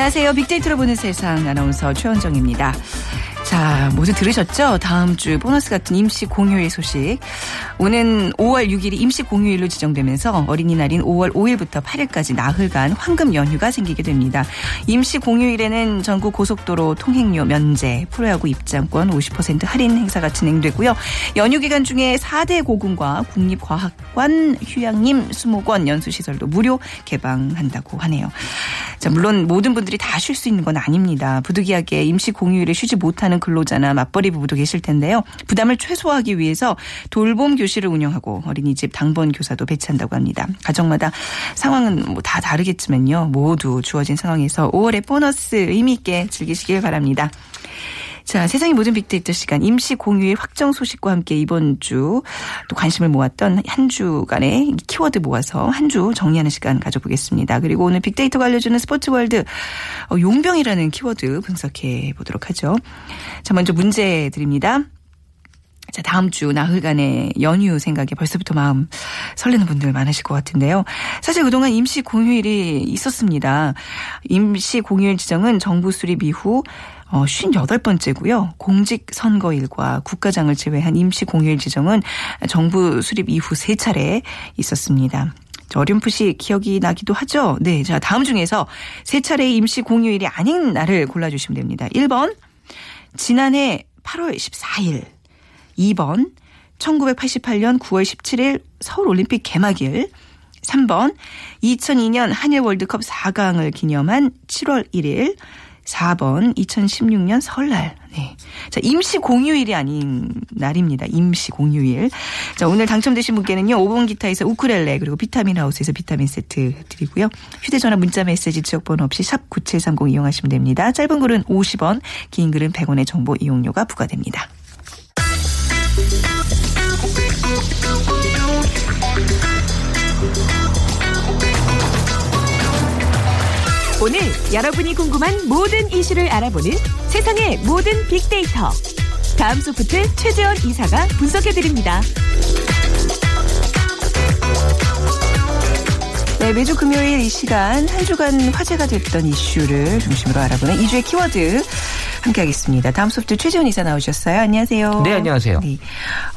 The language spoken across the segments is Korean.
안녕하세요. 빅데이터로 보는 세상 아나운서 최원정입니다. 자, 모두 들으셨죠? 다음 주 보너스 같은 임시 공휴일 소식. 오는 5월 6일이 임시 공휴일로 지정되면서 어린이날인 5월 5일부터 8일까지 나흘간 황금 연휴가 생기게 됩니다. 임시 공휴일에는 전국 고속도로 통행료 면제, 프로야구 입장권 50% 할인 행사가 진행되고요. 연휴 기간 중에 4대 고궁과 국립과학관, 휴양림, 수목원, 연수시설도 무료 개방한다고 하네요. 자, 물론 모든 분들이 다 쉴 수 있는 건 아닙니다. 부득이하게 임시 공휴일에 쉬지 못하는 근로자나 맞벌이 부부도 계실 텐데요. 부담을 최소화하기 위해서 돌봄 교실을 운영하고 어린이집 당번 교사도 배치한다고 합니다. 가정마다 상황은 뭐 다 다르겠지만요. 모두 주어진 상황에서 5월의 보너스 의미 있게 즐기시길 바랍니다. 자, 세상의 모든 빅데이터 시간 임시 공휴일 확정 소식과 함께 이번 주 또 관심을 모았던 한 주간의 키워드 모아서 한 주 정리하는 시간 가져보겠습니다. 그리고 오늘 빅데이터가 알려주는 스포츠 월드 어, 용병이라는 키워드 분석해 보도록 하죠. 자, 먼저 문제 드립니다. 자, 다음 주 나흘간의 연휴 생각에 벌써부터 마음 설레는 분들 많으실 것 같은데요. 사실 그동안 임시 공휴일이 있었습니다. 임시 공휴일 지정은 정부 수립 이후 어, 58번째고요. 공직선거일과 국가장을 제외한 임시 공휴일 지정은 정부 수립 이후 세 차례 있었습니다. 어렴풋이 기억이 나기도 하죠. 네. 자, 다음 중에서 세 차례의 임시 공휴일이 아닌 날을 골라주시면 됩니다. 1번, 지난해 8월 14일. 2번, 1988년 9월 17일 서울 올림픽 개막일. 3번, 2002년 한일 월드컵 4강을 기념한 7월 1일. 4번 2016년 설날. 네. 자, 임시 공휴일이 아닌 날입니다. 임시 공휴일. 자, 오늘 당첨되신 분께는요. 5번 기타에서 우쿨렐레 그리고 비타민 하우스에서 비타민 세트 드리고요. 휴대 전화 문자 메시지 지역 번호 없이 샵 9730 이용하시면 됩니다. 짧은 글은 50원, 긴 글은 100원의 정보 이용료가 부과됩니다. 오늘 여러분이 궁금한 모든 이슈를 알아보는 세상의 모든 빅데이터. 다음 소프트 최재원 이사가 분석해드립니다. 네, 매주 금요일 이 시간 한 주간 화제가 됐던 이슈를 중심으로 알아보는 2주의 키워드 함께하겠습니다. 다음 소프트 최재훈 이사 나오셨어요. 안녕하세요. 네, 안녕하세요. 네.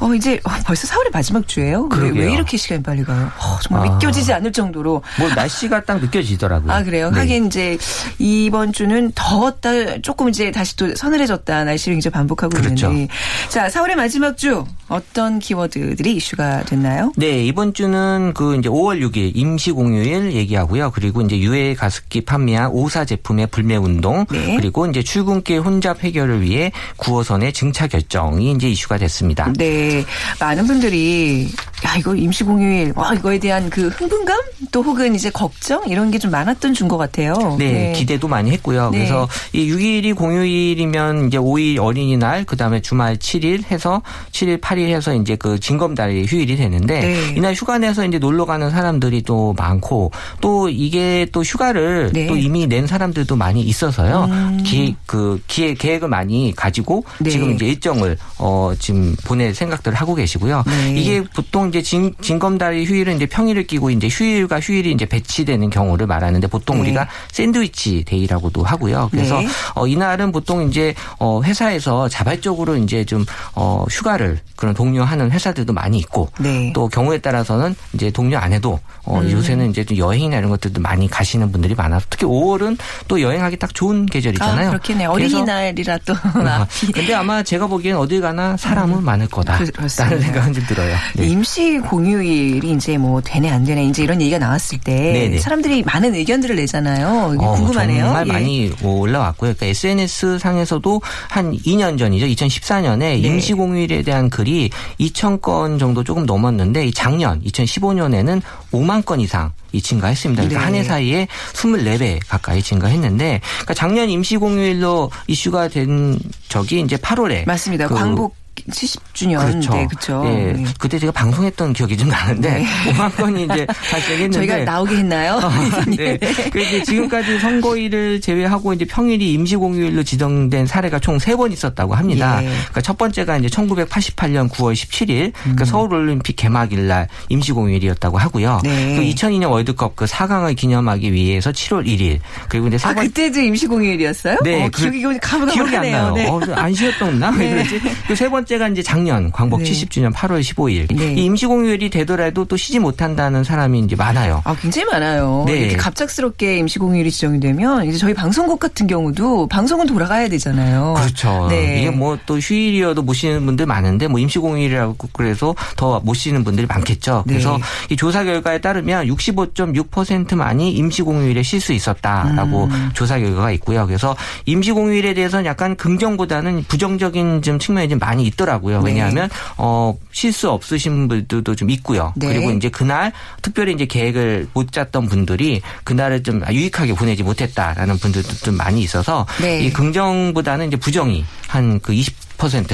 어, 이제 어, 벌써 4월의 마지막 주예요. 왜. 왜 이렇게 시간이 빨리 가요? 어, 정말 아. 믿겨지지 않을 정도로. 뭐 날씨가 딱 느껴지더라고요. 아, 그래요? 네. 하긴 이제 이번 주는 더웠다, 조금 이제 다시 또 서늘해졌다 날씨를 이제 반복하고 그렇죠. 있는데. 자, 4월의 마지막 주 어떤 키워드들이 이슈가 됐나요? 네, 이번 주는 그 이제 5월 6일 임시 공휴일 얘기하고요. 그리고 이제 유해 가습기 판매한 오사 제품의 불매 운동, 네. 그리고 이제 출근길 혼잡 해결을 위해 9호선의 증차 결정이 이제 이슈가 됐습니다. 네. 많은 분들이, 야, 이거 임시공휴일, 와, 이거에 대한 그 흥분감? 또 혹은 이제 걱정? 이런 게 좀 많았던 준 것 같아요. 네, 기대도 많이 했고요. 네. 그래서 이 6일이 공휴일이면 이제 5일 어린이날, 그 다음에 주말 7일 해서 7일, 8일 해서 이제 그 징검다리 휴일이 되는데 네. 이날 휴가 내서 이제 놀러 가는 사람들이 또 많고 또 이게 또 휴가를 네. 또 이미 낸 사람들도 많이 있어서요. 기획 그 기획 계획을 많이 가지고 네. 지금 이제 일정을 어 지금 보낼 생각들을 하고 계시고요. 네. 이게 보통 이제 징, 징검다리 휴일은 이제 평일을 끼고 이제 휴일과 휴일이 이제 배치되는 경우를 말하는데 보통 네. 우리가 sandwich day라고도 하고요. 그래서 네. 어 이날은 보통 이제 어 회사에서 자발적으로 이제 좀 어 휴가를 그런 독려하는 회사들도 많이 있고 네. 또 경우에 따라서는 이제 독려 안 해도 어 음. 요새는 이제 좀 여행이나 이런 것들도 많이 가시는 분들이 많아서 특히 5월은 또 여행하기 딱 좋은 계절이잖아요. 아, 그렇겠네요. 그래서 어린이날이라 또. 아, 근데 아마 제가 보기엔 어딜 가나 사람은 많을 거다. 음. 그렇습니다. 라는 생각은 좀 들어요. 네. 임시 임시 공휴일이 이제 뭐 되네 안 되네 이제 이런 얘기가 나왔을 때 네네. 사람들이 많은 의견들을 내잖아요. 어, 궁금하네요. 정말 예. 많이 올라왔고요. 그러니까 SNS 상에서도 한 2년 전이죠. 2014년에 네. 임시 공휴일에 대한 글이 2천 건 정도 조금 넘었는데 이 작년 2015년에는 5만 건 이상 이 증가했습니다. 그래서 네. 한해 사이에 24배 가까이 증가했는데 그러니까 작년 임시 공휴일로 이슈가 된 적이 이제 8월에 맞습니다. 그 광복 70주년 그렇죠. 네, 그렇죠. 예. 네. 그때 제가 방송했던 기억이 좀 나는데 5만 건이 이제 발생했는데 저희가 나오게 했나요? 네. 그 이제 지금까지 선거일을 제외하고 이제 평일이 임시공휴일로 지정된 사례가 총 세 번 있었다고 합니다. 예. 그러니까 첫 번째가 이제 1988년 9월 17일, 그러니까 서울올림픽 개막일 날 임시공휴일이었다고 하고요. 네. 그 2002년 월드컵 그 4강을 기념하기 위해서 7월 1일 그리고 이제 세아 번. 그때도 임시공휴일이었어요? 네, 어, 그- 기억이 기억이 기억이 안 가물가물하네요. 나요. 네. 어, 안 쉬었던나? 왜 네. 그러지? 그세 번 째가 이제 작년 광복 네. 70주년 8월 15일. 네. 이 임시공휴일이 되더라도 또 쉬지 못한다는 사람이 이제 많아요. 아, 굉장히 많아요. 네. 이렇게 갑작스럽게 임시공휴일이 지정이 되면 이제 저희 방송국 같은 경우도 방송은 돌아가야 되잖아요. 그렇죠. 네. 이게 뭐 또 휴일이어도 못 쉬는 분들 많은데 뭐 임시공휴일이라고 그래서 더 못 쉬는 분들이 많겠죠. 네. 그래서 이 조사 결과에 따르면 65.6%만이 임시공휴일에 쉴 수 있었다라고 음. 조사 결과가 있고요. 그래서 임시공휴일에 대해서는 약간 긍정보다는 부정적인 좀 측면이 좀 많이 있더라고요. 네. 왜냐하면 어, 쉴수 없으신 분들도 좀 있고요. 네. 그리고 이제 그날 특별히 이제 계획을 못 짰던 분들이 그날을 좀 유익하게 보내지 못했다라는 분들도 좀 많이 있어서 네. 이 긍정보다는 이제 부정이 한 그 20%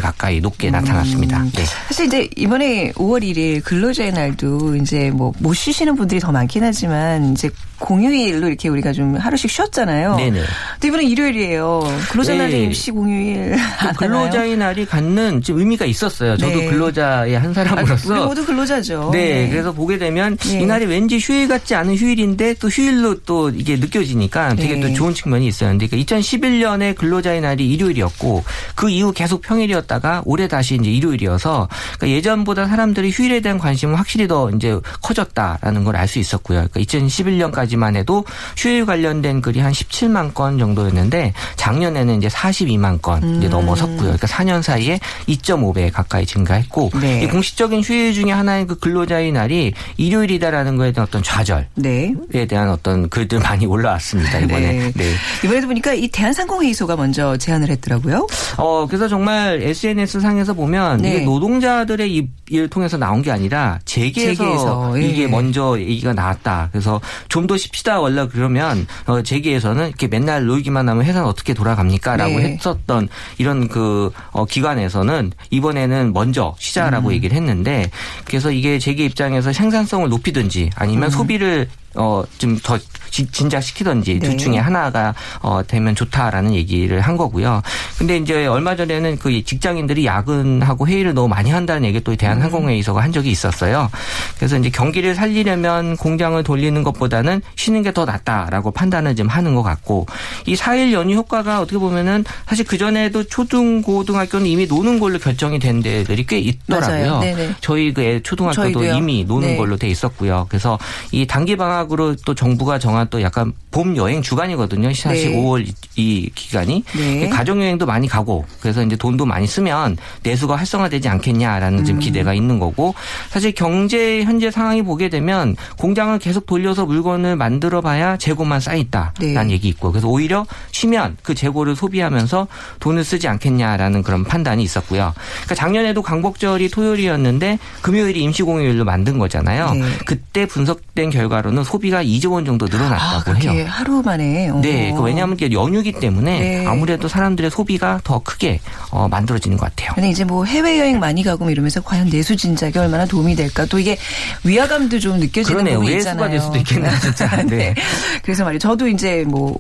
가까이 높게 음. 나타났습니다. 네. 사실 이제 이번에 5월 1일 근로자의 날도 이제 뭐 못 쉬시는 분들이 더 많긴 하지만 이제 공휴일로 이렇게 우리가 좀 하루씩 쉬었잖아요. 네네. 근데 이번에 일요일이에요. 근로자 네. 날도 임시 공휴일 안 하나요? 근로자의 날이 갖는 좀 의미가 있었어요. 저도 네. 근로자의 한 아, 우리 사람으로서. 모두 근로자죠. 네, 그래서 보게 되면 네. 이날이 왠지 휴일 같지 않은 휴일인데 또 휴일로 또 이게 느껴지니까 되게 네. 또 좋은 측면이. 근데 그러니까 2011년에 근로자의 날이 일요일이었고 그 이후 계속 평일 이었다가 올해 다시 이제 일요일이어서 그러니까 예전보다 사람들이 휴일에 대한 관심은 확실히 더 이제 커졌다라는 걸 알 수 있었고요. 그러니까 2011년까지만 해도 휴일 관련된 글이 한 17만 건 정도였는데 작년에는 이제 42만 건 이제 음. 넘어섰고요. 그러니까 4년 사이에 2.5배 가까이 증가했고 네. 이 공식적인 휴일 중에 하나인 그 근로자의 날이 일요일이다라는 거에 대한 어떤 좌절에 네. 대한 어떤 글들 많이 올라왔습니다 이번에. 네. 네. 이번에도 보니까 이 대한상공회의소가 먼저 제안을 했더라고요. 어 그래서 정말 SNS 상에서 보면 네. 이게 노동자들의 입- 일을 통해서 나온 게 아니라 재계에서, 재계에서, 예. 이게 먼저 얘기가 나왔다. 그래서 좀 더 쉽시다 원래 그러면 어, 재계에서는 이렇게 맨날 놀기만 하면 회사는 어떻게 돌아갑니까라고 네. 했었던 이런 그 어, 기관에서는 이번에는 먼저 쉬자라고 음. 얘기를 했는데 그래서 이게 재계 입장에서 생산성을 높이든지 아니면 소비를 어, 좀 더 진작시키든지 네. 둘 중에 하나가 어, 되면 좋다라는 얘기를 한 거고요. 근데 이제 얼마 전에는 그 직장인들이 야근하고 회의를 너무 많이 한다는 얘기 또 대한항공회의소가 한 적이 있었어요. 그래서 이제 경기를 살리려면 공장을 돌리는 것보다는 쉬는 게 더 낫다라고 판단을 좀 하는 것 같고 이 4일 연휴 효과가 어떻게 보면은 사실 그전에도 초등 고등학교는 이미 노는 걸로 결정이 된 데들이 꽤 있더라고요. 저희 그애 초등학교도 저희도요. 이미 노는 네. 걸로 돼 있었고요. 그래서 이 단기 방학으로 또 정부가 정한 또 약간 봄 여행 주간이거든요. 사실 네. 5월 이, 이 기간이 네. 가족 여행도 많이 가고 그래서 이제 돈도 많이 쓰면 내수가 활성화되지 않겠냐라는 음. 지금 기대가 있는 거고 사실 경제 현재 상황이 보게 되면 공장을 계속 돌려서 물건을 만들어 봐야 재고만 쌓여 있다라는 네. 얘기 있고 그래서 오히려 쉬면 그 재고를 소비하면서 돈을 쓰지 않겠냐라는 그런 판단이 있었고요. 그러니까 작년에도 광복절이 토요일이었는데 금요일이 임시공휴일로 만든 거잖아요. 네. 그때 분석된 결과로는 소비가 2조 원 정도 아, 늘어 났다고 그렇게 해요. 하루 만에. 어. 네, 그 왜냐하면 이게 연휴기 때문에 네. 아무래도 사람들의 소비가 더 크게 어, 만들어지는 것 같아요. 근데 이제 뭐 해외 여행 많이 가고 뭐 이러면서 과연 내수 진작에 얼마나 도움이 될까. 또 이게 위화감도 좀 느껴지는. 부분이 외수가 있잖아요. 될 수도 있겠네요, 진짜. 네. 그래서 말이에요. 저도 이제 뭐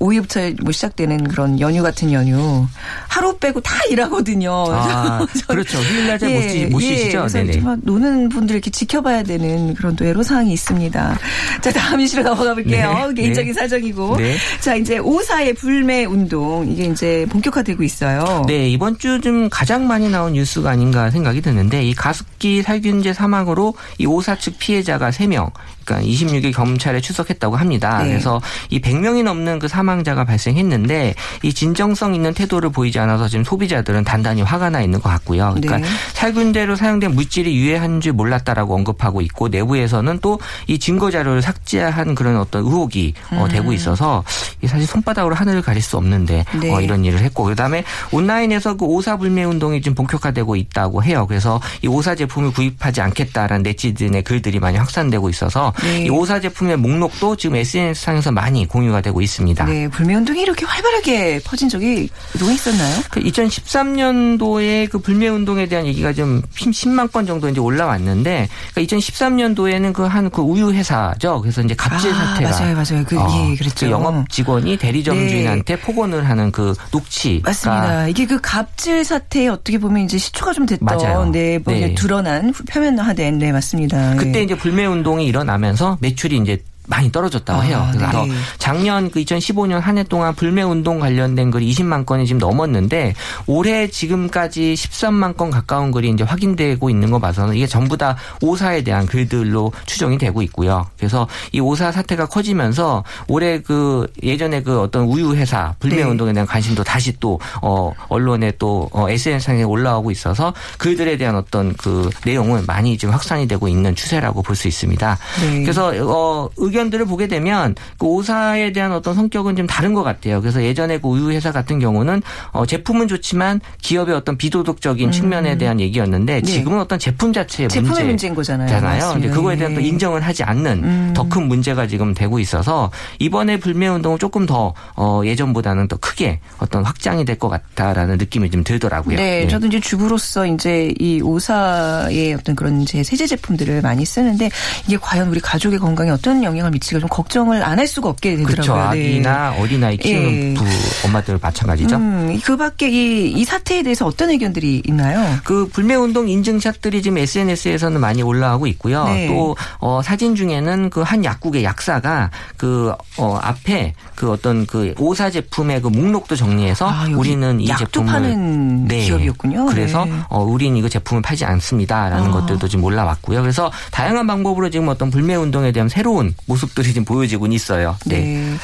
5일부터 뭐 시작되는 그런 연휴 같은 연휴 하루 빼고 다 일하거든요. 아, 그렇죠. 휴일날 잘못 쉬시죠? 그래서 네네. 정말 노는 분들 이렇게 지켜봐야 되는 그런 또 애로사항이 있습니다. 자, 다음 이슈로 넘어가 볼게요. 네. 개인적인 네. 사정이고. 네. 자, 이제 5사의 불매 운동 이게 이제 본격화되고 있어요. 네, 이번 주 좀 가장 많이 나온 뉴스가 아닌가 생각이 드는데 이 가습기 살균제 사망으로 이 오사 측 피해자가 3명 그러니까 26일 검찰에 출석했다고 합니다. 네. 그래서 이 100명이 넘는 그 사망자가 발생했는데 이 진정성 있는 태도를 보이지 않아서 지금 소비자들은 단단히 화가 나 있는 것 같고요. 그러니까 네. 살균제로 사용된 물질이 유해한 줄 몰랐다라고 언급하고 있고 내부에서는 또 이 증거 자료를 삭제한 그런 어떤 의혹이 어, 되고 있어서 사실 손바닥으로 하늘을 가릴 수 없는데 음. 네. 어, 이런 일을 했고 그다음에 온라인에서 그 오사 불매 운동이 좀 본격화되고 있다고 해요. 그래서 이 오사 제품을 구입하지 않겠다라는 네티즌의 글들이 많이 확산되고 있어서 네. 이 오사 제품의 목록도 지금 SNS 상에서 많이 공유가 되고 있습니다. 네, 불매운동이 이렇게 활발하게 퍼진 적이 그동안 있었나요? 그 2013년도에 그 불매 운동에 대한 얘기가 좀 10만 건 정도 이제 올라왔는데 그러니까 2013년도에는 그 한그 우유 회사죠. 그래서 이제 갑질 아, 사태가 맞아요, 맞아요. 그, 예, 그랬죠. 그 영업 직원이 대리점 네. 주인한테 폭언을 하는 그 녹취가 맞습니다. 이게 그 갑질 사태에 어떻게 보면 이제 시초가 좀 됐던 맞아요. 네, 뭐 네. 드러난 표면화된 네 맞습니다. 그때 예. 이제 불매 운동이 일어나면 서 매출이 이제 많이 떨어졌다고 아, 해요. 그래서 네. 작년 그 2015년 한 해 동안 불매 운동 관련된 글이 20만 건이 지금 넘었는데 올해 지금까지 13만 건 가까운 글이 이제 확인되고 있는 거 봐서는 이게 전부 다 오사에 대한 글들로 추정이 되고 있고요. 그래서 이 오사 사태가 커지면서 올해 그 예전에 그 어떤 우유 회사 불매 네. 운동에 대한 관심도 다시 또 어, 언론에 또 어, SNS상에 올라오고 있어서 글들에 대한 어떤 그 내용은 많이 지금 확산이 되고 있는 추세라고 볼 수 있습니다. 네. 그래서 어, 의견 들을 보게 되면 그 오사에 대한 어떤 성격은 좀 다른 것 같아요. 그래서 예전에 그 우유 회사 같은 경우는 어, 제품은 좋지만 기업의 어떤 비도덕적인 측면에 대한 얘기였는데 네. 지금은 어떤 제품 자체의 제품의 문제. 문제인 거잖아요. 맞습니다. 그거에 대한 예. 또 인정을 하지 않는 음. 더큰 문제가 지금 되고 있어서 이번에 불매 운동은 조금 더 어, 예전보다는 더 크게 어떤 확장이 될 것 같다라는 느낌이 좀 들더라고요. 네, 예. 저도 이제 주부로서 이제 이 오사의 어떤 그런 제 세제 제품들을 많이 쓰는데 이게 과연 우리 가족의 건강에 어떤 영향 을 미치가 좀 걱정을 안 할 수가 없게 되더라고요. 그렇죠. 아기나 어린아이 키우는 예. 부 엄마들 마찬가지죠. 음, 그 밖에 이, 이 사태에 대해서 어떤 의견들이 있나요? 그 불매운동 인증샷들이 지금 SNS에서는 많이 올라오고 있고요. 네. 또 어, 사진 중에는 그 한 약국의 약사가 그 어, 앞에 그 어떤 그 오사 제품의 그 목록도 정리해서 아, 우리는 이 제품을 파는 기업이었군요. 그래서 네. 어, 우리는 이거 제품을 팔지 않습니다라는 아. 것들도 지금 올라왔고요. 그래서 다양한 방법으로 지금 어떤 불매운동에 대한 새로운 모습들이 지금 보여지고 있어요. 네.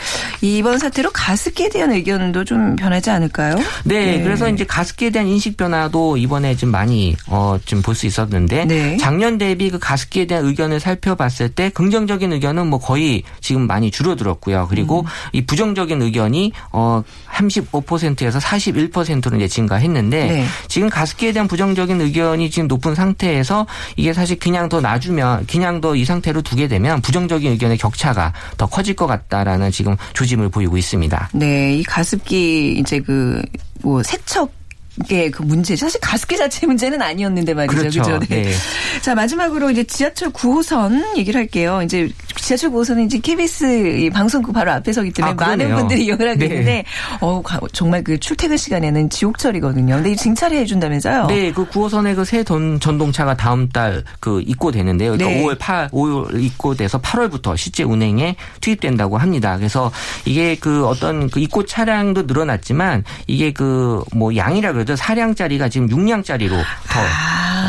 이번 사태로 가습기에 대한 의견도 좀 변하지 않을까요? 네, 그래서 이제 가습기에 대한 인식 변화도 이번에 좀 많이 어 좀 볼 수 있었는데 네. 작년 대비 그 가습기에 대한 의견을 살펴봤을 때 긍정적인 의견은 뭐 거의 지금 많이 줄어들었고요. 그리고 음. 이 부정적인 의견이 어 35%에서 41%로 이제 증가했는데 네. 지금 가습기에 대한 부정적인 의견이 지금 높은 상태에서 이게 사실 그냥 더 놔주면 그냥 더 이 상태로 두게 되면 부정적인 의견의 격차가 더 커질 것 같다라는 지금 조짐을 보이고 있습니다. 네, 이 가습기 이제 그 뭐 세척 그 문제 사실 가습기 자체 문제는 아니었는데 말이죠. 그렇죠. 그죠? 네. 네. 자 마지막으로 이제 지하철 9호선 얘기를 할게요. 이제 지하철 9호선은 이제 KBS 이 방송국 바로 앞에 서기 때문에 아, 많은. 분들이 이용을 하게 네. 되는데 어 가- 정말 그 출퇴근 시간에는 지옥철이거든요. 근데 징차를 해 준다면서요? 네, 그 9호선의 그새 전동차가 다음 달 그 입고되는데요. 그러니까 네. 5월 8, 5월 입고돼서 8월부터 실제 운행에 투입된다고 합니다. 그래서 이게 그 어떤 그 입고 차량도 늘어났지만 이게 그 뭐 양이라 그 러죠. 사량짜리가 지금 6량짜리로 더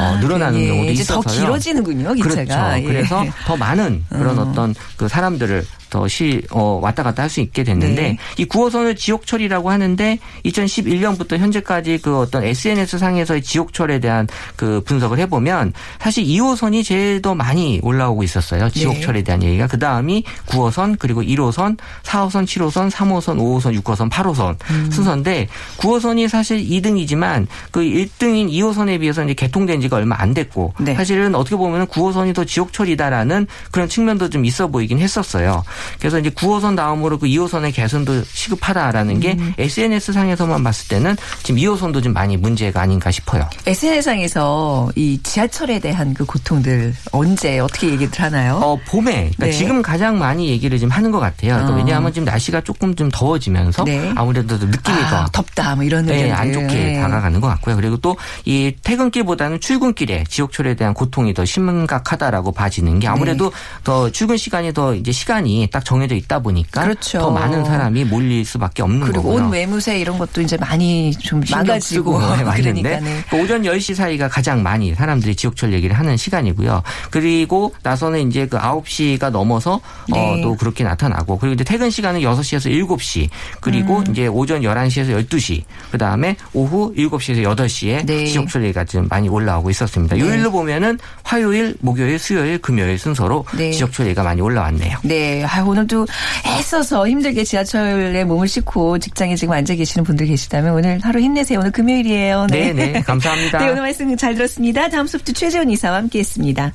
어, 늘어나는 예, 경우도 있어서요. 더 길어지는군요, 기차가. 그렇죠. 예. 그래서 더 많은 그런 어. 어떤 그 사람들을 더 시, 어, 왔다 갔다 할 수 있게 됐는데 네. 이 9호선을 지옥철이라고 하는데 2011년부터 현재까지 그 어떤 SNS 상에서의 지옥철에 대한 그 분석을 해보면 사실 2호선이 제일 더 많이 올라오고 있었어요. 지옥철에 대한 얘기가. 그 다음이 9호선 그리고 1호선, 4호선, 7호선, 3호선, 5호선, 6호선, 8호선 순서인데 9호선이 사실 2등이지만 그 1등인 2호선에 비해서 이제 개통된 지가 얼마 안 됐고 네. 사실은 어떻게 보면 9호선이 더 지옥철이다라는 그런 측면도 좀 있어 보이긴 했었어요. 그래서 이제 9호선 다음으로 그 2호선의 개선도 시급하다라는 게 SNS 상에서만 봤을 때는 지금 2호선도 좀 많이 문제가 아닌가 싶어요. SNS상에서 이 지하철에 대한 그 고통들 언제 어떻게 얘기들 하나요? 어, 봄에 그러니까 네. 지금 가장 많이 얘기를 좀 하는 것 같아요. 그러니까 어. 왜냐하면 지금 날씨가 조금 좀 더워지면서 네. 아무래도 느낌이 아, 더 덥다 뭐 이런 네. 안 좋게 네. 다가가는 것 같고요. 그리고 또 이 퇴근길보다는 출근길에 지옥철에 대한 고통이 더 심각하다라고 봐지는 게 아무래도 네. 더 출근 시간이 더 이제 시간이 딱 정해져 있다 보니까 그렇죠. 더 많은 사람이 몰릴 수밖에 없는 그리고 거고요. 옷 외무새 이런 것도 이제 많이 좀 망가지고 그러니까 네. 그 오전 10시 사이가 가장 많이 사람들이 지옥철 얘기를 하는 시간이고요. 그리고 나서는 이제 그 9시가 넘어서 네. 어, 또 그렇게 나타나고 그리고 이제 퇴근 시간은 6시에서 7시 그리고 음. 이제 오전 11시에서 12시 그다음에 오후 7시에서 8시에 네. 지옥철 얘기가 좀 많이 올라오고 있었습니다. 네. 요일로 보면은 화요일, 목요일, 수요일, 금요일 순서로 네. 지옥철 얘기가 많이 올라왔네요. 네, 아, 오늘도 애써서 힘들게 지하철에 몸을 싣고 직장에 지금 앉아 계시는 분들 계시다면 오늘 하루 힘내세요. 오늘 금요일이에요. 네, 네. 감사합니다. 네, 오늘 말씀 잘 들었습니다. 다음 소프트 최재훈 이사와 함께했습니다.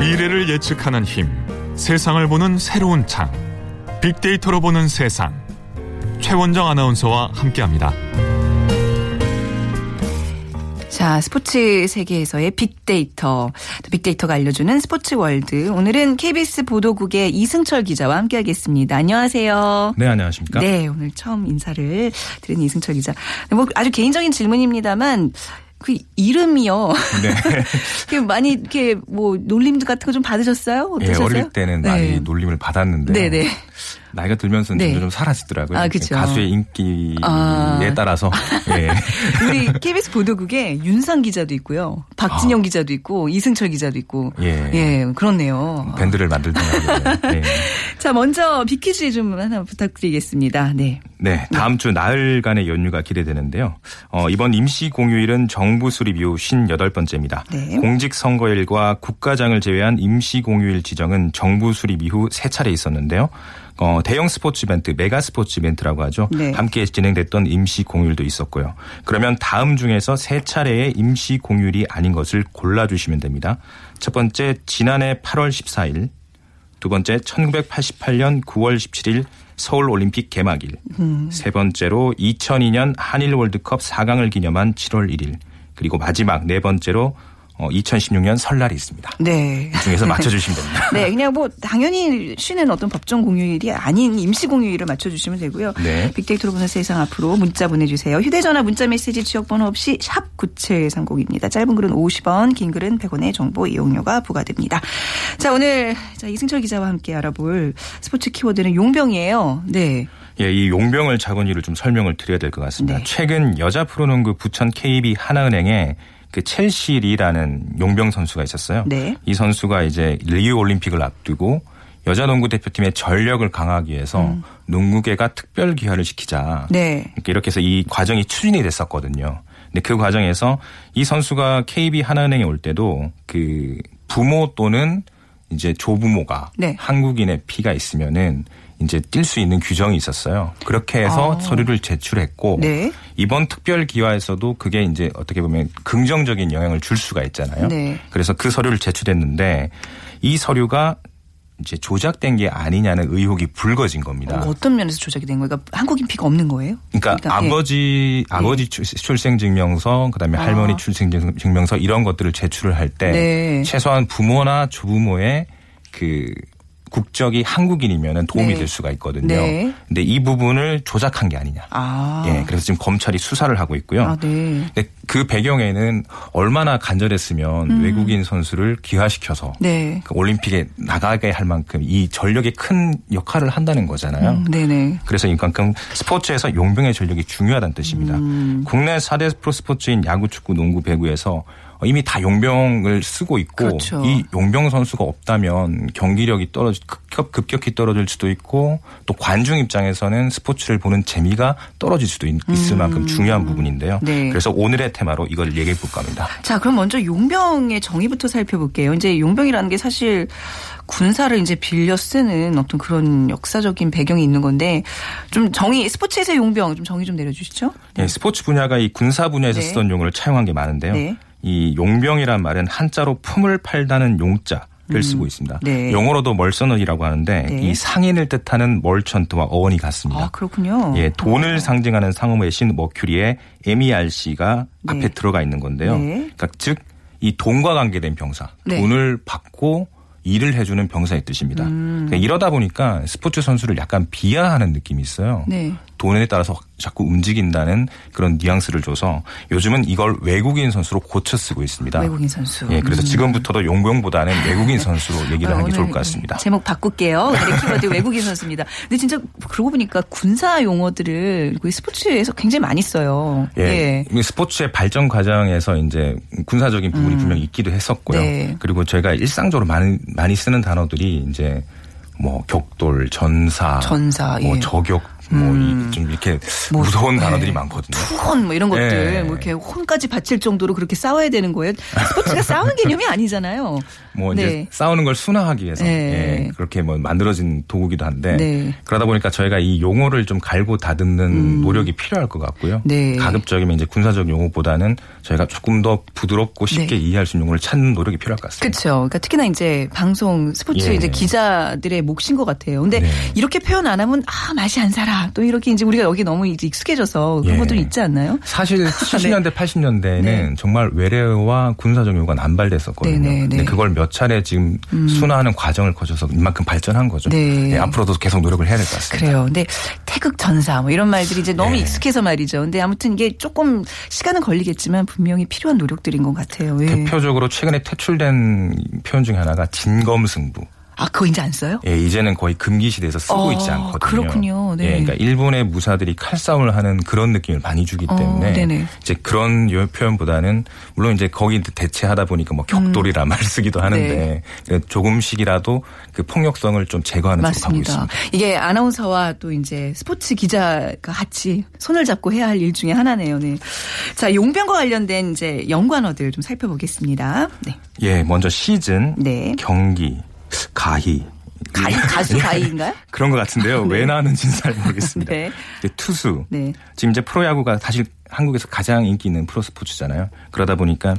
미래를 예측하는 힘, 세상을 보는 새로운 창, 빅데이터로 보는 세상. 최원정 아나운서와 함께합니다. 자, 스포츠 세계에서의 빅데이터. 빅데이터가 알려주는 스포츠 월드. 오늘은 KBS 보도국의 이승철 기자와 함께하겠습니다. 안녕하세요. 네, 안녕하십니까? 네, 오늘 처음 인사를 드린 이승철 기자. 뭐 아주 개인적인 질문입니다만 그 이름이요. 네. 그 많이 이렇게 뭐 놀림 같은 거 좀 받으셨어요? 예, 어떠셨어요? 어릴 때는 네. 많이 놀림을 받았는데 네, 네. 나이가 들면서는 네. 점점 좀 사라지더라고요. 아, 그쵸. 가수의 인기에 아. 따라서. 예. 우리 KBS 보도국에 윤상 기자도 있고요. 박진영 기자도 있고 이승철 기자도 있고. 아. 예. 예, 그렇네요. 밴드를 만들던. 네. 자, 먼저 빅퀴즈 좀 하나 부탁드리겠습니다. 네. 네, 다음 주 나흘간의 연휴가 기대되는데요. 어, 이번 임시 공휴일은 정부 수립 이후 58번째입니다. 네. 공직선거일과 국가장을 제외한 임시 공휴일 지정은 정부 수립 이후 세 차례 있었는데요. 어, 대형 스포츠 이벤트, 메가 스포츠 이벤트라고 하죠. 네. 함께 진행됐던 임시 공휴일도 있었고요. 그러면 다음 중에서 세 차례의 임시 공휴일이 아닌 것을 골라주시면 됩니다. 첫 번째, 지난해 8월 14일. 두 번째 1988년 9월 17일 서울 올림픽 개막일. 세 번째로 2002년 한일 월드컵 4강을 기념한 7월 1일. 그리고 마지막 네 번째로 어, 2016년 설날이 있습니다. 네. 이 중에서 맞춰주시면 됩니다. 네, 그냥 뭐 당연히 쉬는 어떤 법정 공휴일이 아닌 임시 공휴일을 맞춰주시면 되고요. 네. 빅데이터로 보는 세상 앞으로 문자 보내주세요. 휴대전화 문자 메시지 지역번호 없이 샵 9730입니다. 짧은 글은 50원, 긴 글은 100원의 정보 이용료가 부과됩니다. 자, 오늘 자, 이승철 기자와 함께 알아볼 스포츠 키워드는 용병이에요. 네. 예, 이 용병을 자본위를 좀 설명을 드려야 될 것 같습니다. 네. 최근 여자 프로농구 부천 KB 하나은행에 그 첼시 리라는 용병 선수가 있었어요. 네. 이 선수가 이제 리우 올림픽을 앞두고 여자 농구 대표팀의 전력을 강화하기 위해서 농구계가 특별 기화를 시키자. 음. 네. 이렇게 이렇게 해서 이 과정이 추진이 됐었거든요. 근데 그 과정에서 이 선수가 KB 하나은행에 올 때도 그 부모 또는 이제 조부모가 네. 한국인의 피가 있으면은 이제 뛸 수 있는 규정이 있었어요. 그렇게 해서 아. 서류를 제출했고 네. 이번 특별 기화에서도 그게 이제 어떻게 보면 긍정적인 영향을 줄 수가 있잖아요. 네. 그래서 그 서류를 제출했는데 이 서류가 이제 조작된 게 아니냐는 의혹이 불거진 겁니다. 어, 떤 면에서 조작이 된 거예요? 그러니까 한국인 피가 없는 거예요? 그러니까, 예. 아버지 아버지 출- 출생증명서 그다음에 아. 할머니 출생증명서 이런 것들을 제출을 할때 네. 최소한 부모나 조부모의 그 국적이 한국인이면 도움이 네. 될 수가 있거든요. 네. 근데 이 부분을 조작한 게 아니냐. 아. 예, 그래서 지금 검찰이 수사를 하고 있고요. 아, 네. 근데 그 배경에는 얼마나 간절했으면 외국인 선수를 기화시켜서 음. 네. 그 올림픽에 나가게 할 만큼 이 전력에 큰 역할을 한다는 거잖아요. 음, 네네. 그래서 이만큼 스포츠에서 용병의 전력이 중요하다는 뜻입니다. 음. 국내 4대 프로 스포츠인 야구, 축구, 농구, 배구에서 이미 다 용병을 쓰고 있고 그렇죠. 이 용병 선수가 없다면 경기력이 떨어지 급격, 급격히 떨어질 수도 있고 또 관중 입장에서는 스포츠를 보는 재미가 떨어질 수도 있, 을 만큼 중요한 부분인데요. 음. 네. 그래서 오늘의 테마로 이걸 얘기해 볼까 합니다. 자, 그럼 먼저 용병의 정의부터 살펴볼게요. 이제 용병이라는 게 사실 군사를 이제 빌려 쓰는 어떤 그런 역사적인 배경이 있는 건데 좀 정의 스포츠에서 용병 좀 정의 좀 내려주시죠. 예, 스포츠 분야가 이 군사 분야에서 네. 쓰던 용어를 차용한 게 많은데요. 네. 이 용병이란 말은 한자로 품을 팔다는 용자 를 쓰고 있습니다. 네. 영어로도 멀서너이라고 하는데 네. 이 상인을 뜻하는 멀천트와 어원이 같습니다. 아, 그렇군요. 예, 돈을 상징하는 상호의 신 머큐리에 MERC가 네. 앞에 들어가 있는 건데요. 네. 그러니까 즉 이 돈과 관계된 병사, 네. 돈을 받고 일을 해주는 병사의 뜻입니다. 음. 그러니까 이러다 보니까 스포츠 선수를 약간 비하하는 느낌이 있어요. 네. 돈에 따라서 자꾸 움직인다는 그런 뉘앙스를 줘서 요즘은 이걸 외국인 선수로 고쳐 쓰고 있습니다. 외국인 선수. 예, 그래서 음. 지금부터도 용병보다는 외국인 선수로 얘기를 하는 게 오늘 좋을 것 같습니다. 제목 바꿀게요. 오늘의 키워드 외국인 선수입니다. 근데 진짜 그러고 보니까 군사 용어들을 그 스포츠에서 굉장히 많이 써요. 예. 이 스포츠의 발전 과정에서 이제 군사적인 부분이 분명히 있기도 했었고요. 음. 네. 그리고 저희가 일상적으로 많이 많이 쓰는 단어들이 이제 뭐 격돌, 전사, 전사, 뭐 예. 저격, 뭐좀 이렇게 뭐, 무서운 네. 단어들이 많거든요. 투혼 뭐 이런 것들 예. 뭐 이렇게 혼까지 바칠 정도로 그렇게 싸워야 되는 거예요. 스포츠가 싸우는 개념이 아니잖아요. 뭐 이제 네. 싸우는 걸 순화하기 위해서 네. 예, 그렇게 뭐 만들어진 도구기도 한데 네. 그러다 보니까 저희가 이 용어를 좀 갈고 다듬는 노력이 필요할 것 같고요. 음. 네. 가급적이면 이제 군사적 용어보다는 저희가 조금 더 부드럽고 쉽게 네. 이해할 수 있는 용어를 찾는 노력이 필요할 것 같습니다. 그렇죠. 그러니까 특히나 이제 방송 스포츠 예. 이제 기자들의 몫인 것 같아요. 근데 네. 이렇게 표현 안 하면 아 맛이 안 살아. 또 이렇게 이제 우리가 여기 너무 이제 익숙해져서 그런 예. 것들 있지 않나요? 사실 70년대, 80년대에는 네. 정말 외래어와 군사적 용어가 남발됐었거든요. 근데 그걸 몇 차례 지금 순화하는 과정을 거쳐서 이만큼 발전한 거죠. 네. 예, 앞으로도 계속 노력을 해야 될 것 같습니다. 그래요. 근데 태극 전사 뭐 이런 말들이 이제 너무 네. 익숙해서 말이죠. 근데 아무튼 이게 조금 시간은 걸리겠지만 분명히 필요한 노력들인 것 같아요. 예. 대표적으로 최근에 퇴출된 표현 중에 하나가 진검승부. 아 그거 이제 안 써요? 예, 이제는 거의 금기 시대에서 쓰고 어, 있지 않거든요. 그렇군요. 네. 예, 그러니까 일본의 무사들이 칼싸움을 하는 그런 느낌을 많이 주기 어, 때문에 네네. 이제 그런 요 표현보다는 물론 이제 거기 대체하다 보니까 뭐 격돌이라 말 쓰기도 하는데 네. 조금씩이라도 그 폭력성을 좀 제거하는 쪽으로 가고. 있습니다. 이게 아나운서와 또 이제 스포츠 기자가 같이 손을 잡고 해야 할 일 중에 하나네요. 네. 자, 용병과 관련된 이제 연관어들 좀 살펴보겠습니다. 네. 예, 먼저 시즌, 네. 경기, 가희. 가이, 가수 가이인가요? 그런 것 같은데요. 네. 왜 나왔는지는 잘 모르겠습니다. 네. 투수. 네. 지금 이제 프로야구가 사실 한국에서 가장 인기 있는 프로 스포츠잖아요. 그러다 보니까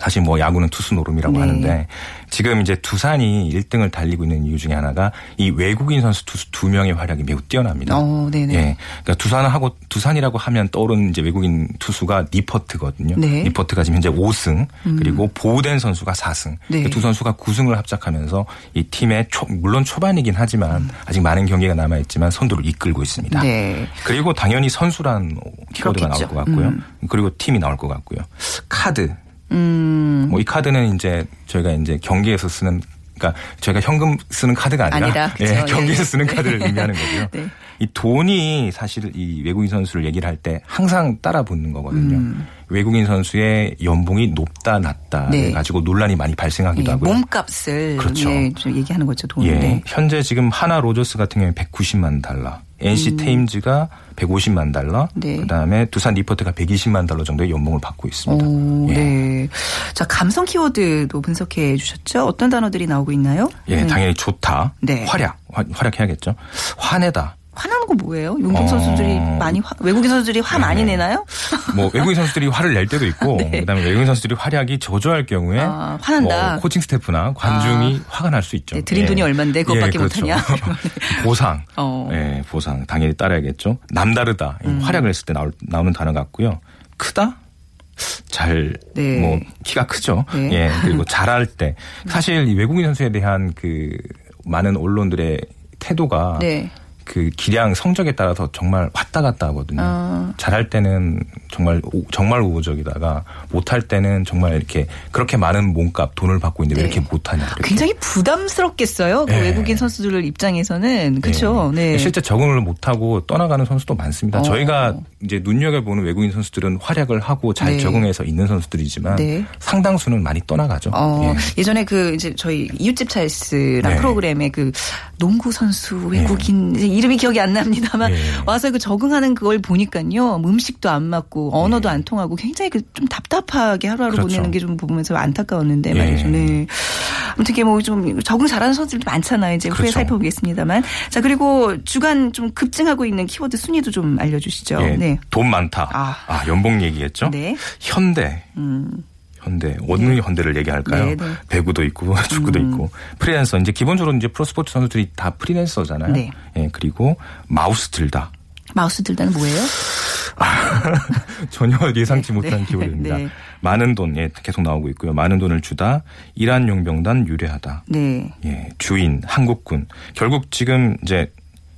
사실 뭐 야구는 투수 노름이라고 네. 하는데 지금 이제 두산이 1등을 달리고 있는 이유 중에 하나가 이 외국인 선수 투수 두 명의 활약이 매우 뛰어납니다. 어, 네네. 예. 그러니까 두산하고 두산이라고 하면 떠오르는 이제 외국인 투수가 니퍼트거든요. 네. 음. 니퍼트가 지금 현재 5승 그리고 보우덴 선수가 4승. 네. 그두 선수가 9승을 합작하면서 이 팀의 초, 물론 초반이긴 하지만 아직 많은 경기가 남아 있지만 선두를 이끌고 있습니다. 네. 그리고 당연히 선수란 키워드가 그렇겠죠. 나올 것 같고요. 음. 그리고 팀이 나올 것 같고요. 카드. 음. 뭐 이 카드는 이제 저희가 이제 경기에서 쓰는 그러니까 저희가 현금 쓰는 카드가 아니라, 아니라, 그죠. 예, 예, 경기에서 예. 쓰는 카드를 의미하는 거고요. 네. 이 돈이 사실 이 외국인 선수를 얘기를 할 때 항상 따라 붙는 거거든요. 음. 외국인 선수의 연봉이 높다 낮다 네. 가지고 논란이 많이 발생하기도 예, 하고요. 몸값을 그렇죠. 예, 좀 얘기하는 거죠, 돈. 예, 네. 현재 지금 한화 로저스 같은 경우에 190만 달러, NC 테임즈가 150만 달러, 음. 네. 그다음에 두산 니퍼트가 120만 달러 정도의 연봉을 받고 있습니다. 오, 예. 네. 자, 감성 키워드도 분석해 주셨죠? 어떤 단어들이 나오고 있나요? 예, 네. 당연히 좋다. 네. 활약, 화, 활약해야겠죠. 화내다. 화나는 거 뭐예요? 어. 선수들이 많이 화, 외국인 선수들이 화 많이 네. 내나요? 뭐 외국인 선수들이 화를 낼 때도 있고, 네. 그다음에 외국인 선수들이 활약이 저조할 경우에 아, 화난다. 뭐 코칭 스태프나 관중이 화가 날 수 있죠. 네, 드린 돈이 얼만데 그것밖에 그렇죠. 못하냐? 보상, 어. 예, 보상 당연히 따라야겠죠. 남다르다, 이 음. 활약을 했을 때 나올, 나오는 단어 같고요. 크다. 잘, 네. 뭐, 키가 크죠. 네. 예, 그리고 잘할 때. 사실 이 외국인 선수에 대한 그 많은 언론들의 태도가 네. 그 기량 성적에 따라서 정말 왔다 갔다 하거든요. 아. 잘할 때는 정말 우- 정말 우호적이다가 못할 때는 정말 이렇게 그렇게 많은 몸값 돈을 받고 있는데 왜 네. 이렇게 못하냐. 이렇게. 굉장히 부담스럽겠어요. 그 네. 외국인 선수들 입장에서는 그렇죠. 네. 실제 적응을 못하고 떠나가는 선수도 많습니다. 어. 저희가 이제 눈여겨 보는 외국인 선수들은 활약을 하고 잘 네. 적응해서 있는 선수들이지만 네. 상당수는 많이 떠나가죠. 어, 예. 예전에 그 이제 저희 이웃집 찰스랑 네. 프로그램에 그 농구 선수 외국인 이름이 기억이 안 납니다만 네. 와서 그 적응하는 그걸 보니까요 음식도 안 맞고 언어도 안 통하고 굉장히 그 좀 답답하게 하루하루 그렇죠. 보내는 게 좀 보면서 안타까웠는데 예. 말이죠. 네. 아무튼 이게 뭐 좀 적응 잘하는 선수들도 많잖아요. 이제 후에 그렇죠. 살펴보겠습니다만 자 그리고 주간 좀 급증하고 있는 키워드 순위도 좀 알려주시죠. 예. 네. 돈 많다. 아. 아, 연봉 얘기겠죠. 네. 현대. 음. 현대 어느 현대를 얘기할까요? 네, 네. 배구도 있고 축구도 있고 프리랜서 이제 기본적으로 이제 프로스포츠 선수들이 다 프리랜서잖아요. 네. 예 그리고 마우스 들다 마우스 들다는 뭐예요? 전혀 예상치 네, 못한 네, 키워드입니다. 네. 많은 돈 예, 계속 나오고 있고요. 많은 돈을 주다 이란 용병단 유례하다. 네. 예 주인 한국군 결국 지금 이제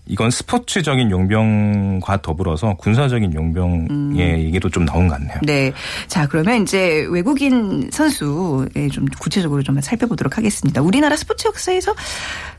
이건 스포츠적인 용병과 더불어서 군사적인 용병의 얘기도 좀 나온 것 같네요. 네. 자, 그러면 이제 외국인 선수에 좀 구체적으로 좀 살펴보도록 하겠습니다. 우리나라 스포츠 역사에서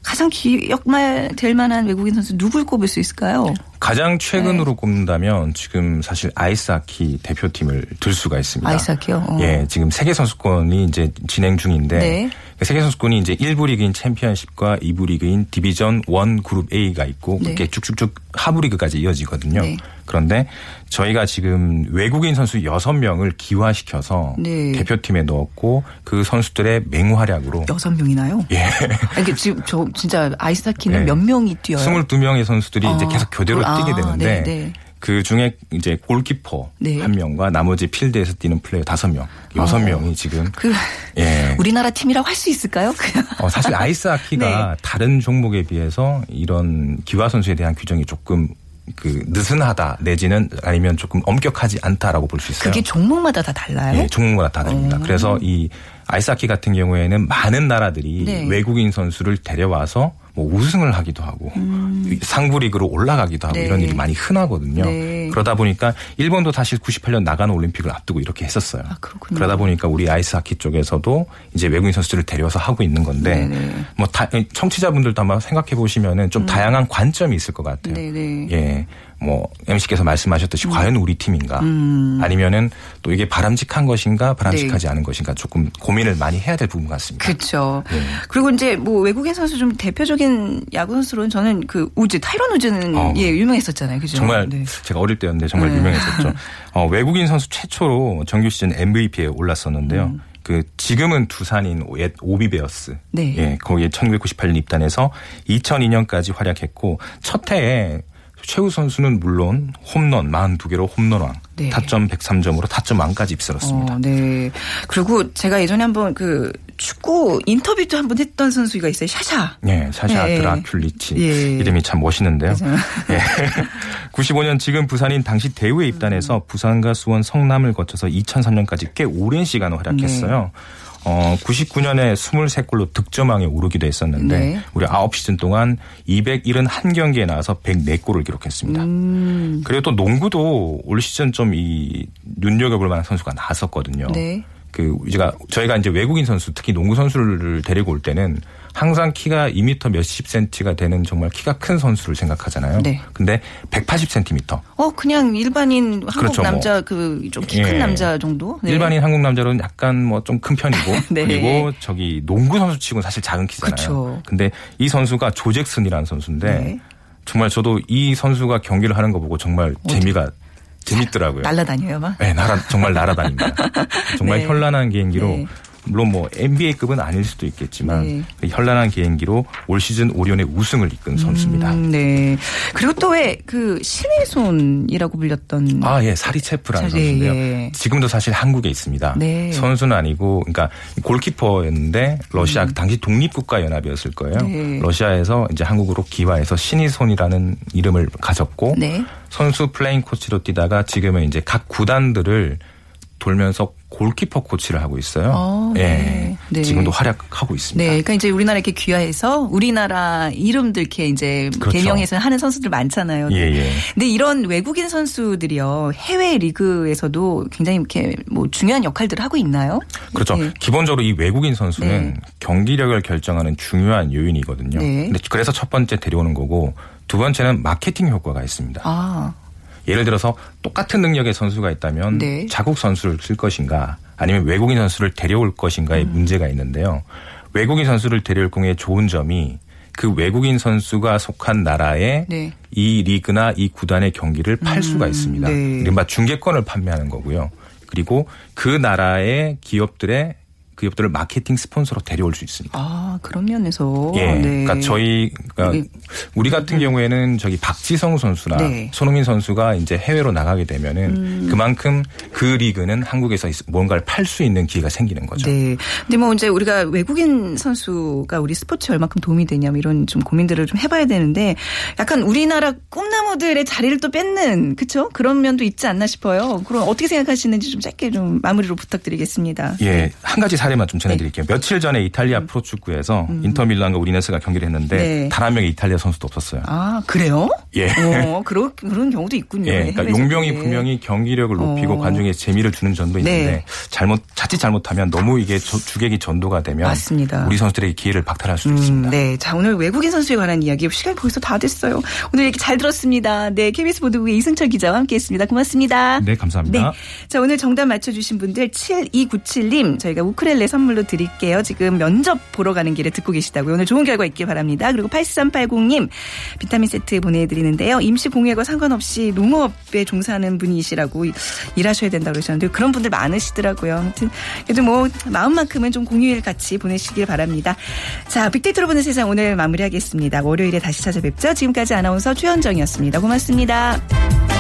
가장 기억말 될 만한 외국인 선수 누굴 꼽을 수 있을까요? 가장 최근으로 네. 꼽는다면 지금 사실 아이스하키 대표팀을 들 수가 있습니다. 아이스하키요? 어. 예, 지금 세계 선수권이 이제 진행 중인데 네. 그 세계 선수권이 이제 1부 리그인 챔피언십과 2부 리그인 디비전 1 그룹 A가 있고 네. 그렇게 쭉쭉쭉 하부 리그까지 이어지거든요. 네. 그런데 저희가 지금 외국인 선수 6명을 기화시켜서 네. 대표팀에 넣었고 그 선수들의 맹활약으로 여섯 명이나요? 예. 아니, 이게 지금 저 진짜 아이스하키는 네. 몇 명이 뛰어요? 22명의 선수들이 이제 아, 계속 교대로 아, 뛰게 되는데 네, 네. 그 중에 이제 골키퍼 네. 한 명과 나머지 필드에서 뛰는 플레이어 다섯 명, 여섯 명이 지금 그 예. 우리나라 팀이라고 할 수 있을까요? 어, 사실 아이스 하키가 네. 다른 종목에 비해서 이런 기화 선수에 대한 규정이 조금 그 느슨하다 내지는 아니면 조금 엄격하지 않다라고 볼 수 있어요. 그게 종목마다 다 달라요? 예, 종목마다 다 다릅니다. 어. 그래서 이 아이스하키 같은 경우에는 많은 나라들이 네. 외국인 선수를 데려와서 뭐 우승을 하기도 하고 상부 리그로 올라가기도 하고 음. 네. 이런 일이 많이 흔하거든요. 네. 그러다 보니까 일본도 사실 98년 나가는 올림픽을 앞두고 이렇게 했었어요. 아, 그렇군요. 러다 보니까 우리 아이스하키 쪽에서도 이제 외국인 선수들을 데려와서 하고 있는 건데 네네. 음. 뭐 다, 청취자분들도 아마 생각해 보시면은 좀 다양한 관점이 있을 것 같아요. 네네. 예. 뭐 MC께서 말씀하셨듯이 음. 과연 우리 팀인가 아니면은 또 이게 바람직한 것인가 바람직하지 않은 것인가 조금 고민을 많이 해야 될 부분 같습니다. 그렇죠. 네. 그리고 이제 뭐 외국인 선수 좀 대표적인 야구 선수로는 저는 그 우즈 타이런 우즈는 어. 예 유명했었잖아요. 그죠? 정말 네. 제가 어릴 때였는데 정말 네. 유명했었죠. 어, 외국인 선수 최초로 정규 시즌 MVP에 올랐었는데요. 그 지금은 두산인 옛 오비베어스. 음. 네. 예, 거기에 1998년 입단해서 2002년까지 활약했고 첫 해에 최우 선수는 물론 홈런 42개로 홈런왕, 네. 타점 103점으로 타점 왕까지 휩쓸었습니다. 어, 네. 그리고 제가 예전에 한번 그 축구 인터뷰도 한번 했던 선수가 있어요. 샤샤. 예, 샤샤 예. 드라큘리치 예. 이름이 참 멋있는데요. 예. 95년 지금 부산인 당시 대우에 입단해서 부산과 수원, 성남을 거쳐서 2003년까지 꽤 오랜 시간 활약했어요. 네. 어, 99년에 23골로 득점왕에 오르기도 했었는데 네. 우리 9시즌 동안 271경기에 나와서 104골을 기록했습니다. 음. 그리고 또 농구도 올 시즌 좀 이 눈여겨볼 만한 선수가 나왔었거든요. 네. 그 제가 저희가 이제 외국인 선수 특히 농구 선수를 데리고 올 때는 항상 키가 2m 몇십 센치가 되는 정말 키가 큰 선수를 생각하잖아요. 네. 근데 180cm. 어 그냥 일반인 한국 그렇죠, 뭐. 남자 그좀 키큰 예. 남자 정도. 네. 일반인 한국 남자로는 약간 뭐 좀 큰 편이고 네. 그리고 저기 농구 선수 치고는 사실 작은 키잖아요. 그쵸. 근데 이 선수가 조잭슨이라는 선수인데 네. 정말 저도 이 선수가 경기를 하는 거 보고 정말 재미가 재밌더라고요. 날라다녀요, 막. 네, 날아, 정말 날아다닙니다. 정말 네. 현란한 개인기로 네. 물론 뭐 NBA급은 아닐 수도 있겠지만 네. 그 현란한 개인기로 올 시즌 오리온의 우승을 이끈 선수입니다. 음, 네. 그리고 또 왜 그 신의 손이라고 불렸던 아, 예, 사리체프라는 사리, 선수인데요. 예. 지금도 사실 한국에 있습니다. 네. 선수는 아니고, 그러니까 골키퍼였는데 러시아 당시 독립국가 연합이었을 거예요. 음. 네. 러시아에서 이제 한국으로 기화해서 신이손이라는 이름을 가졌고 네. 선수 플레잉 코치로 뛰다가 지금은 이제 각 구단들을 돌면서 골키퍼 코치를 하고 있어요. 어, 예. 네. 네. 지금도 활약하고 있습니다. 네, 그러니까 이제 우리나라 이렇게 귀화해서 우리나라 이름들 이렇게 이제 그렇죠. 개명해서 하는 선수들 많잖아요. 예, 예. 근데 이런 외국인 선수들이요 해외 리그에서도 굉장히 이렇게 뭐 중요한 역할들을 하고 있나요? 그렇죠. 네. 기본적으로 이 외국인 선수는 네. 경기력을 결정하는 중요한 요인이거든요. 네. 그래서 첫 번째 데려오는 거고 두 번째는 마케팅 효과가 있습니다. 아, 예를 들어서 똑같은 능력의 선수가 있다면 네. 자국 선수를 쓸 것인가 아니면 외국인 선수를 데려올 것인가의 음. 문제가 있는데요. 외국인 선수를 데려올 경우에 좋은 점이 그 외국인 선수가 속한 나라에 네. 이 리그나 이 구단의 경기를 팔 수가 있습니다. 네. 이른바 중계권을 판매하는 거고요. 그리고 그 나라의 기업들의 그 기업들을 마케팅 스폰서로 데려올 수 있습니다. 아 그런 면에서 예. 네. 그러니까 저희 그러니까 네. 우리 같은 경우에는 저기 박지성 선수나 네. 손흥민 선수가 이제 해외로 나가게 되면은 음. 그만큼 그 리그는 한국에서 있- 뭔가를 팔 수 있는 기회가 생기는 거죠. 네. 근데 뭐 이제 우리가 외국인 선수가 우리 스포츠에 얼마큼 도움이 되냐 뭐 이런 좀 고민들을 좀 해봐야 되는데 약간 우리나라 꿈나무들의 자리를 또 뺏는 그쵸 그런 면도 있지 않나 싶어요. 그럼 어떻게 생각하시는지 좀 짧게 좀 마무리로 부탁드리겠습니다. 예, 한 가지 사 례만 좀 전해드릴게요. 며칠 전에 이탈리아 프로축구에서 인터밀란과 우리네스가 경기를 했는데 음. 네. 단한 명의 이탈리아 선수도 없었어요. 아, 그래요? 예. 어, 그런, 그런 경우도 있군요. 예, 그러니까 해외 용병이. 분명히 경기력을 높이고 어. 관중에 재미를 주는 점도 있는데 네. 잘못 자칫 잘못하면 너무 이게 저- 주객이 전도가 되면 맞습니다. 우리 선수들에게 기회를 박탈할 수도 음, 있습니다. 네. 자, 오늘 외국인 선수에 관한 이야기 시간이 벌써 다 됐어요. 오늘 얘기 잘 들었습니다. 네. KBS 보도국의 이승철 기자와 함께 했습니다. 고맙습니다. 네, 감사합니다. 자, 오늘 정답 맞춰주신 분들 7297님 저희가 우크렐레 선물로 드릴게요. 지금 면접 보러 가는 길에 듣고 계시다고요. 오늘 좋은 결과 있길 바랍니다. 그리고 8380님 비타민 세트 보내드리는데요. 임시 공휴일과 상관없이 농업에 종사하는 분이시라고 일하셔야 된다고 그러셨는데 그런 분들 많으시더라고요. 아무튼 그래도 뭐 마음만큼은 좀 공휴일 같이 보내시길 바랍니다. 자, 빅데이터로 보는 세상 오늘 마무리하겠습니다. 월요일에 다시 찾아뵙죠. 지금까지 아나운서 최현정이었습니다. 고맙습니다.